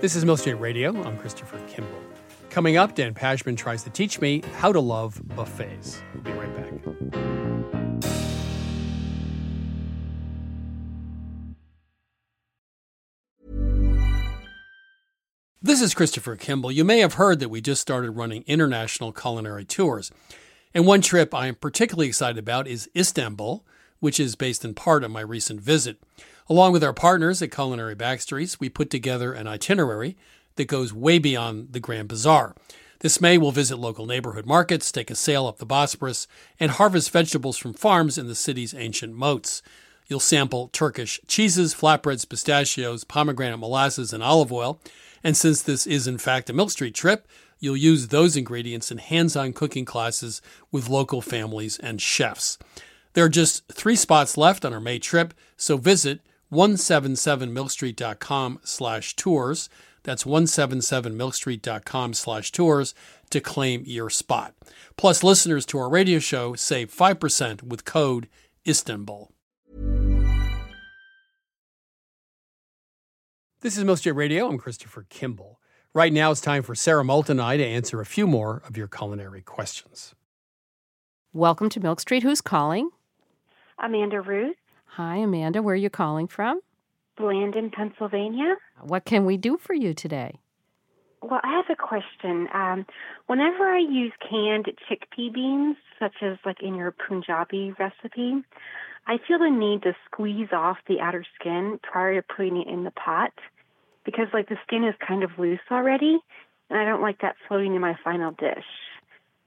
This is Milk Street Radio. I'm Christopher Kimball. Coming up, Dan Pashman tries to teach me how to love buffets. We'll be right back. This is Christopher Kimball. You may have heard that we just started running international culinary tours. And one trip I am particularly excited about is Istanbul, which is based in part on my recent visit. Along with our partners at Culinary Backstreets, we put together an itinerary that goes way beyond the Grand Bazaar. This May, we'll visit local neighborhood markets, take a sail up the Bosporus, and harvest vegetables from farms in the city's ancient moats. You'll sample Turkish cheeses, flatbreads, pistachios, pomegranate molasses, and olive oil. And since this is in fact a Milk Street trip, you'll use those ingredients in hands on cooking classes with local families and chefs. There are just three spots left on our May trip, so visit 177milkstreet.com slash tours. That's 177milkstreet.com slash tours to claim your spot. Plus, listeners to our radio show save 5% with code Istanbul. This is Milk Street Radio. I'm Christopher Kimball. Right now, it's time for Sara Moulton and I to answer a few more of your culinary questions. Welcome to Milk Street. Who's calling? Amanda Ruth, Hi, Amanda. Where are you calling from? Blandon, Pennsylvania. What can we do for you today? Well, I have a question. Um, whenever I use canned chickpea beans, such as like in your Punjabi recipe, I feel the need to squeeze off the outer skin prior to putting it in the pot because like the skin is kind of loose already, and I don't like that floating in my final dish.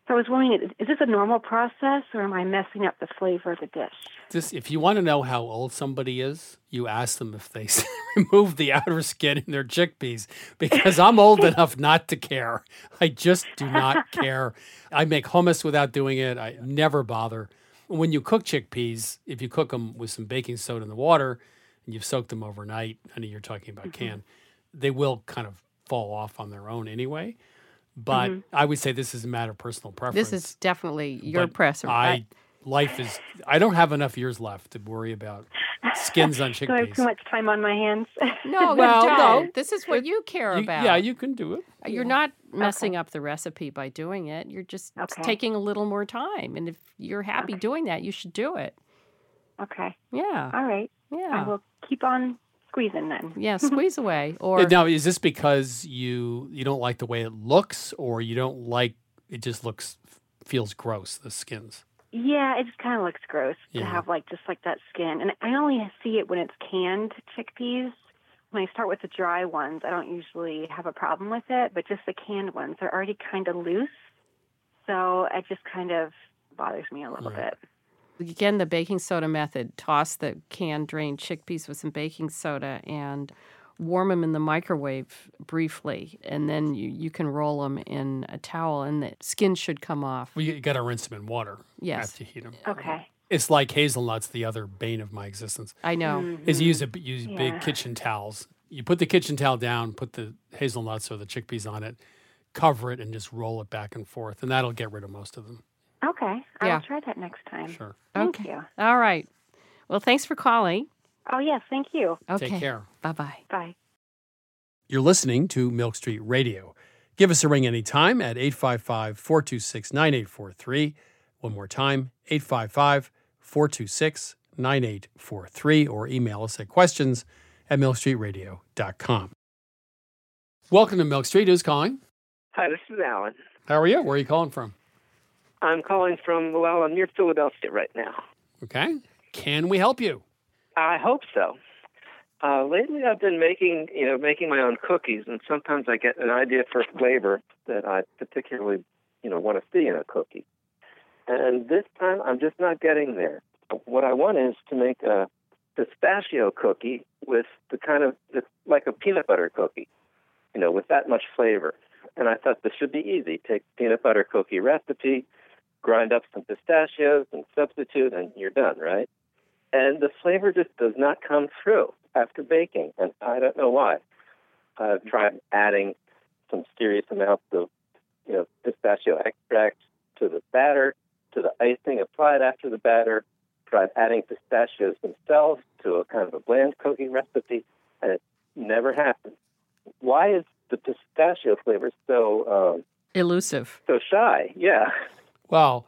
So I was wondering, is this a normal process, or am I messing up the flavor of the dish? This, if you want to know how old somebody is, you ask them if they [laughs] remove the outer skin in their chickpeas, because I'm old [laughs] enough not to care. I just do not [laughs] care. I make hummus without doing it. I never bother. When you cook chickpeas, if you cook them with some baking soda in the water and you've soaked them overnight, I know you're talking about Mm-hmm. can, they will kind of fall off on their own anyway. But Mhm. I would say this is a matter of personal preference. This is definitely your But press. I life is. I don't have enough years left to worry about skins on [laughs] Do I have too much time on my hands? No, [laughs] Well, no. don't. This is what you care You- about. yeah, you can do it. You're not messing up the recipe by doing it. You're just Okay. taking a little more time. And if you're happy doing that, you should do it. Okay. Yeah. All right. Yeah. I will keep on squeezing then. Yeah, [laughs] squeeze away. Or now, is this because you you don't like the way it looks, or you don't like it? Just looks feels gross. The skins. Yeah, it just kind of looks gross to have like just like that skin, and I only see it when it's canned chickpeas. When I start with the dry ones, I don't usually have a problem with it, but just the canned ones, they're already kind of loose, so it just kind of bothers me a little bit. Again, the baking soda method toss the canned drained chickpeas with some baking soda and warm them in the microwave briefly. And then you, you can roll them in a towel, and the skin should come off. Well, you got to rinse them in water. Yes. After you heat them. Okay. It's like hazelnuts, the other bane of my existence. I know. Mm-hmm. Is you use a use Yeah. big kitchen towels. You put the kitchen towel down, put the hazelnuts or the chickpeas on it, cover it, and just roll it back and forth, and that'll get rid of most of them. Okay, I Yeah. will try that next time. Sure. Thank okay. you. All right. Well, thanks for calling. Oh yes, thank you. Okay. Take care. Bye bye. Bye. You're listening to Milk Street Radio. Give us a ring anytime at 855 426 9843. One more time, 855 426 9843, or email us at questions at milkstreetradio.com. Welcome to Milk Street. Who's calling? Hi, this is Alan. How are you? Where are you calling from? I'm calling from, well, I'm near Philadelphia right now. Okay. Can we help you? I hope so. Uh, lately, I've been making, you know, making my own cookies, and sometimes I get an idea for a flavor that I particularly, you know, want to see in a cookie. And this time, I'm just not getting there. What I want is to make a pistachio cookie with the kind of it's like a peanut butter cookie, you know, with that much flavor. And I thought this should be easy. Take peanut butter cookie recipe, grind up some pistachios and substitute, and you're done, right? And the flavor just does not come through after baking, and I don't know why. I've tried adding some serious amounts of, you know, pistachio extract to the batter, to the icing applied after the batter. Tried adding pistachios themselves to a kind of a bland cookie recipe, and it never happened. Why is the pistachio flavor so um, Elusive. so shy? Yeah. Well,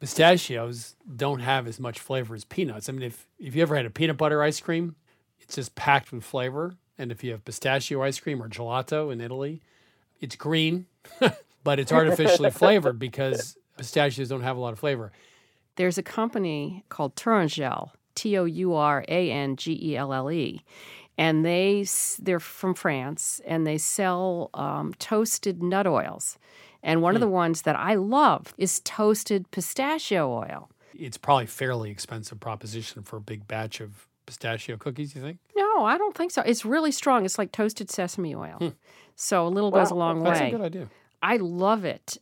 pistachios don't have as much flavor as peanuts. I mean, if, if you ever had a peanut butter ice cream, it's just packed with flavor. And if you have pistachio ice cream or gelato in Italy, it's green, [laughs] but it's artificially [laughs] flavored because pistachios don't have a lot of flavor. There's a company called Tourangelle, T O U R A N G E L L E, and they they're from France and they sell um, toasted nut oils. And one of the ones that I love is toasted pistachio oil. It's probably fairly expensive proposition for a big batch of pistachio cookies, you think? No, I don't think so. It's really strong. It's like toasted sesame oil. So a little goes a long That's way. That's a good idea. I love it.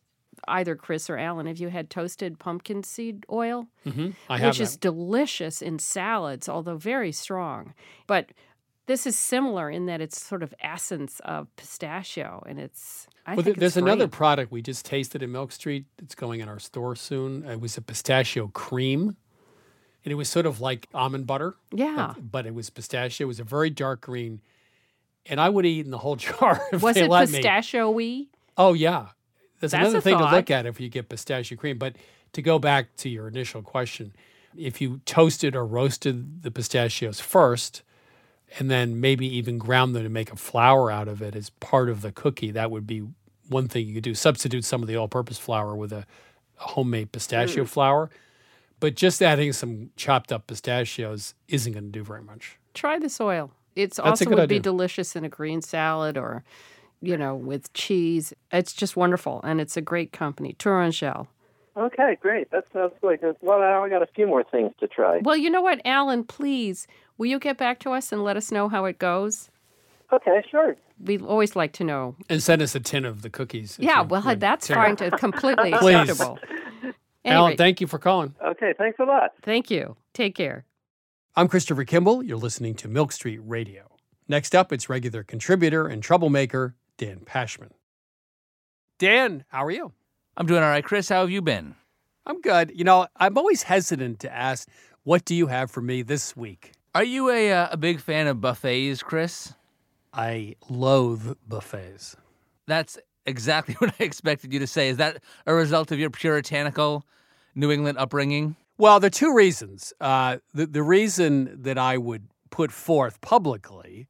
Either Chris or Alan, have you had toasted pumpkin seed oil? Mm-hmm. I have which is delicious in salads, although very strong. But this is similar in that it's sort of essence of pistachio, and it's. I well, think there's another product we just tasted in Milk Street. It's going in our store soon. Uh, it was a pistachio cream, and it was sort of like almond butter. Yeah. but, but it was pistachio. It was a very dark green, and I would have eaten the whole [laughs] jar if Was they it let me. pistachio-y? Oh yeah, that's, That's another thing to look at if you get pistachio cream. But to go back to your initial question, if you toasted or roasted the pistachios first, and then maybe even ground them to make a flour out of it as part of the cookie, that would be one thing you could do. Substitute some of the all-purpose flour with a, a homemade pistachio Mm. flour. But just adding some chopped up pistachios isn't going to do very much. Try this oil. It's That's a also good would be delicious in a green salad or, you know, with cheese. It's just wonderful, and it's a great company, Tourangelle. Okay, great. That sounds good. well. Now I got a few more things to try. Well, you know what, Alan? Please, will you get back to us and let us know how it goes? Okay, sure. We always like to know. And send us a tin of the cookies. Yeah, well, that's Tin. fine. To, completely [laughs] Please. acceptable. [laughs] Alan, thank you for calling. Okay, thanks a lot. thank you. Take care. I'm Christopher Kimball. You're listening to Milk Street Radio. Next up, it's regular contributor and troublemaker, Dan Pashman. Dan, how are you? I'm doing all right, Chris. How have you been? I'm good. You know, I'm always hesitant to ask, what do you have for me this week? Are you a uh, a big fan of buffets, Chris? I loathe buffets. That's exactly [laughs] what I expected you to say. Is that a result of your puritanical New England upbringing? Well, there are two reasons. Uh, the, the reason that I would put forth publicly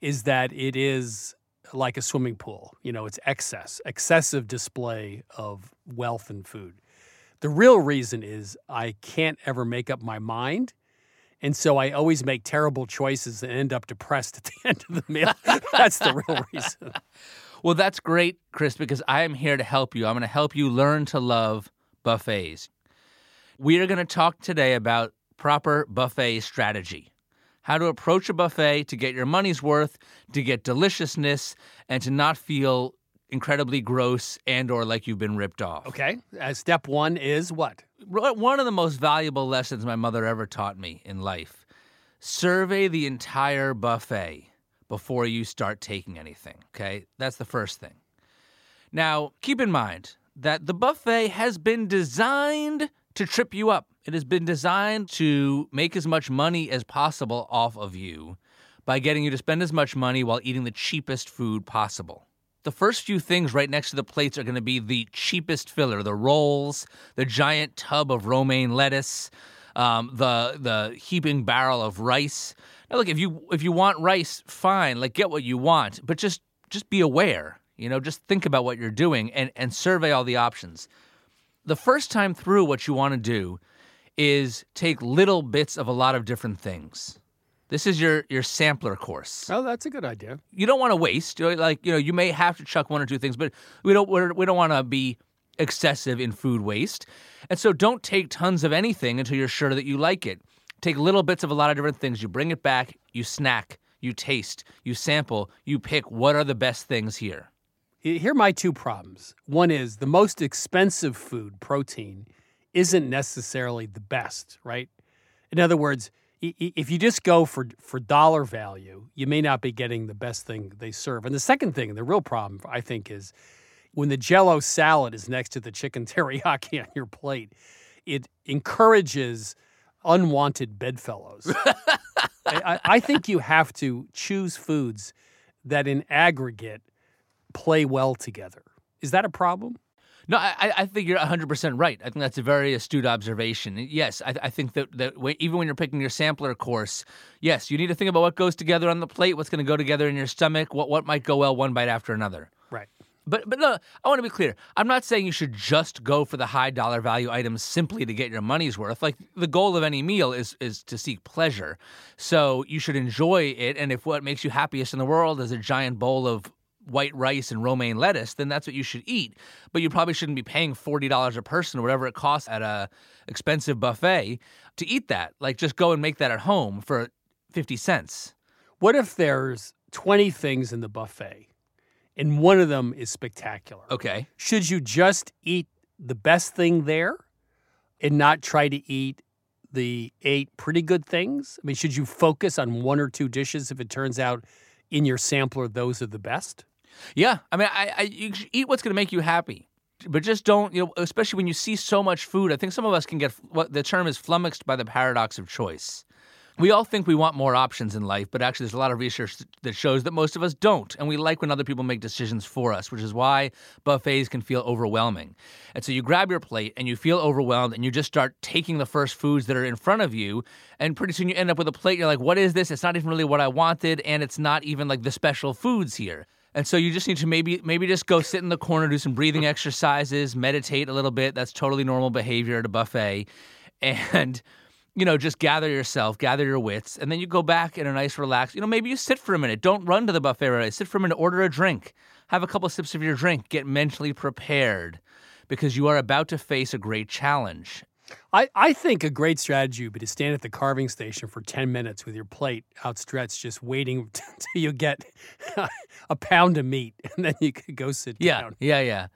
is that it is like a swimming pool. You know, it's excess, excessive display of wealth and food. The real reason is I can't ever make up my mind. And so I always make terrible choices and end up depressed at the [laughs] end of the meal. That's the real [laughs] reason. Well, that's great, Chris, because I am here to help you. I'm going to help you learn to love buffets. We are going to talk today about proper buffet strategy. How to approach a buffet to get your money's worth, to get deliciousness, and to not feel incredibly gross and or like you've been ripped off. Okay. Uh, step one is what? One of the most valuable lessons my mother ever taught me in life. Survey the entire buffet before you start taking anything, okay? That's the first thing. Now, keep in mind that the buffet has been designed to trip you up. It has been designed to make as much money as possible off of you by getting you to spend as much money while eating the cheapest food possible. The first few things right next to the plates are going to be the cheapest filler, the rolls, the giant tub of romaine lettuce, um, the the heaping barrel of rice. Now, look, if you if you want rice, fine, like get what you want, but just just be aware. You know, just think about what you're doing and and survey all the options. The first time through, what you want to do is take little bits of a lot of different things. This is your your sampler course. Oh, that's a good idea. You don't want to waste. Like you know, you may have to chuck one or two things, but we don't we're, we don't want to be excessive in food waste. And so, don't take tons of anything until you're sure that you like it. take little bits of a lot of different things, you bring it back, you snack, you taste, you sample, you pick what are the best things here. Here are my two problems. One is the most expensive food, protein, isn't necessarily the best, right? In other words, if you just go for for dollar value, you may not be getting the best thing they serve. And the second thing, the real problem I think is when the Jello salad is next to the chicken [laughs] teriyaki on your plate, it encourages unwanted bedfellows. I, I think you have to choose foods that, in aggregate, play well together. Is that a problem? No, I, I think you're 100% right. I think that's a very astute observation. Yes, I, I think that, that even when you're picking your sampler course, yes, you need to think about what goes together on the plate, what's going to go together in your stomach, what, what might go well one bite after another. Right. But but no, I want to be clear. I'm not saying you should just go for the high dollar value items simply to get your money's worth. Like the goal of any meal is is to seek pleasure. So you should enjoy it and if what makes you happiest in the world is a giant bowl of white rice and romaine lettuce, then that's what you should eat. But you probably shouldn't be paying forty dollars a person or whatever it costs at a expensive buffet to eat that. Like just go and make that at home for fifty cents. What if there's twenty things in the buffet, and one of them is spectacular? Okay. Should you just eat the best thing there, and not try to eat the eight pretty good things? I mean, should you focus on one or two dishes if it turns out in your sampler those are the best? Yeah, I mean, I, I you eat what's going to make you happy, but just don't. You know, especially when you see so much food. I think some of us can get what the term is flummoxed by the paradox of choice. We all think we want more options in life, but actually, there's a lot of research that shows that most of us don't. And we like when other people make decisions for us, which is why buffets can feel overwhelming. And so you grab your plate and you feel overwhelmed and you just start taking the first foods that are in front of you. And pretty soon you end up with a plate. You're like, what is this? It's not even really what I wanted. And it's not even like the special foods here. And so you just need to maybe maybe just go sit in the corner, do some breathing exercises, meditate a little bit. That's totally normal behavior at a buffet. And [laughs] you know, just gather yourself, gather your wits, and then you go back in a nice, relaxed. You know, maybe you sit for a minute. Don't run to the buffet right away. Sit for a minute, order a drink, have a couple of sips of your drink, get mentally prepared, because you are about to face a great challenge. I, I think a great strategy would be to stand at the carving station for 10 minutes with your plate outstretched, just waiting [laughs] until you get [laughs] a pound of meat, and then you could go sit yeah, down. Yeah, yeah, yeah.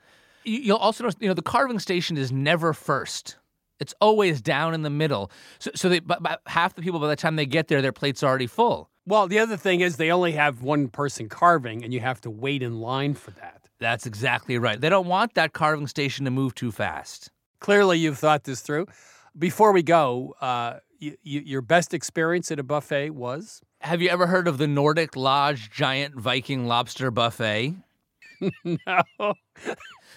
You'll also notice, you know, the carving station is never first. It's always down in the middle. So, so they, but, but half the people, by the time they get there, their plate's already full. Well, the other thing is they only have one person carving, and you have to wait in line for that. That's exactly right. They don't want that carving station to move too fast. Clearly, you've thought this through. Before we go, uh, you, you, your best experience at a buffet was? Have you ever heard of the Nordic Lodge Giant Viking Lobster Buffet? [laughs] no.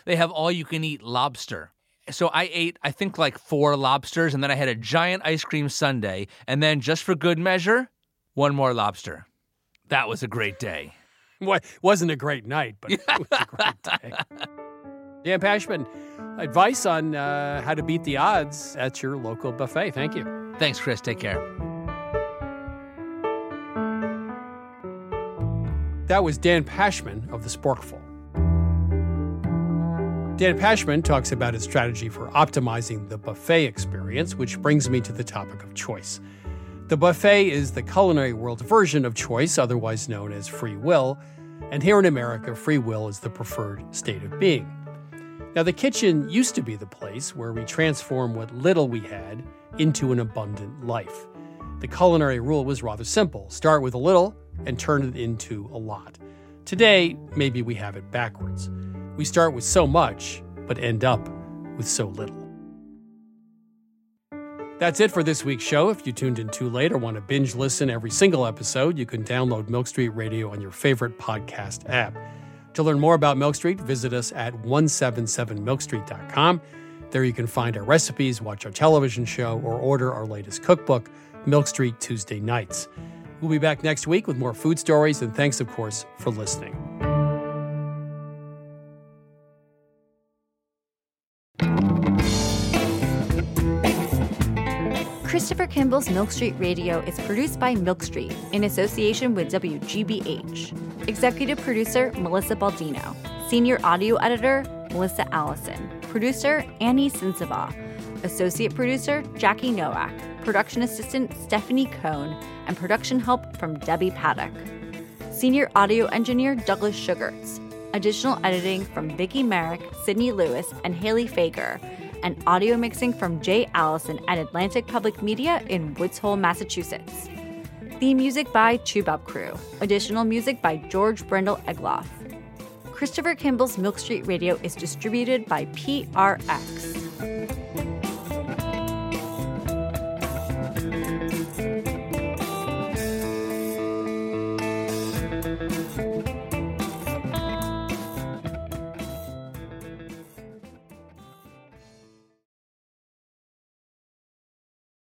they have all you can eat lobster so I ate, I think, like four lobsters, and then I had a giant ice cream sundae, and then just for good measure, one more lobster. That was a great day. What wasn't a great night, but it was a great [laughs] day. Dan Pashman, advice on uh, how to beat the odds at your local buffet. Thank you. Thanks, Chris. Take care. That was Dan Pashman of the Sporkful. Dan Pashman talks about his strategy for optimizing the buffet experience, which brings me to the topic of choice. The buffet is the culinary world's version of choice, otherwise known as free will, and here in America, free will is the preferred state of being. Now, the kitchen used to be the place where we transform what little we had into an abundant life. The culinary rule was rather simple start with a little and turn it into a lot. Today, maybe we have it backwards. We start with so much, but end up with so little. That's it for this week's show. If you tuned in too late or want to binge listen every single episode, you can download Milk Street Radio on your favorite podcast app. To learn more about Milk Street, visit us at 177milkstreet.com. There you can find our recipes, watch our television show, or order our latest cookbook, Milk Street Tuesday Nights. We'll be back next week with more food stories, and thanks, of course, for listening. Christopher Kimball's Milk Street Radio is produced by Milk Street in association with WGBH. Executive producer Melissa Baldino. Senior audio editor Melissa Allison. Producer, Annie Sensabaugh. Associate producer, Jackie Nowak. Production assistant, Stephanie Cohn. And production help from Debbie Paddock. Senior audio engineer, Douglas Sugarts. Additional editing from Viki Merrick, Sydney Lewis, and Haley Fager. And audio mixing from Jay Allison at Atlantic Public Media in Woods Hole, Massachusetts. Theme music by Toubab Krewe. Additional music by George Brandl Egloff. Christopher Kimball's Milk Street Radio is distributed by PRX.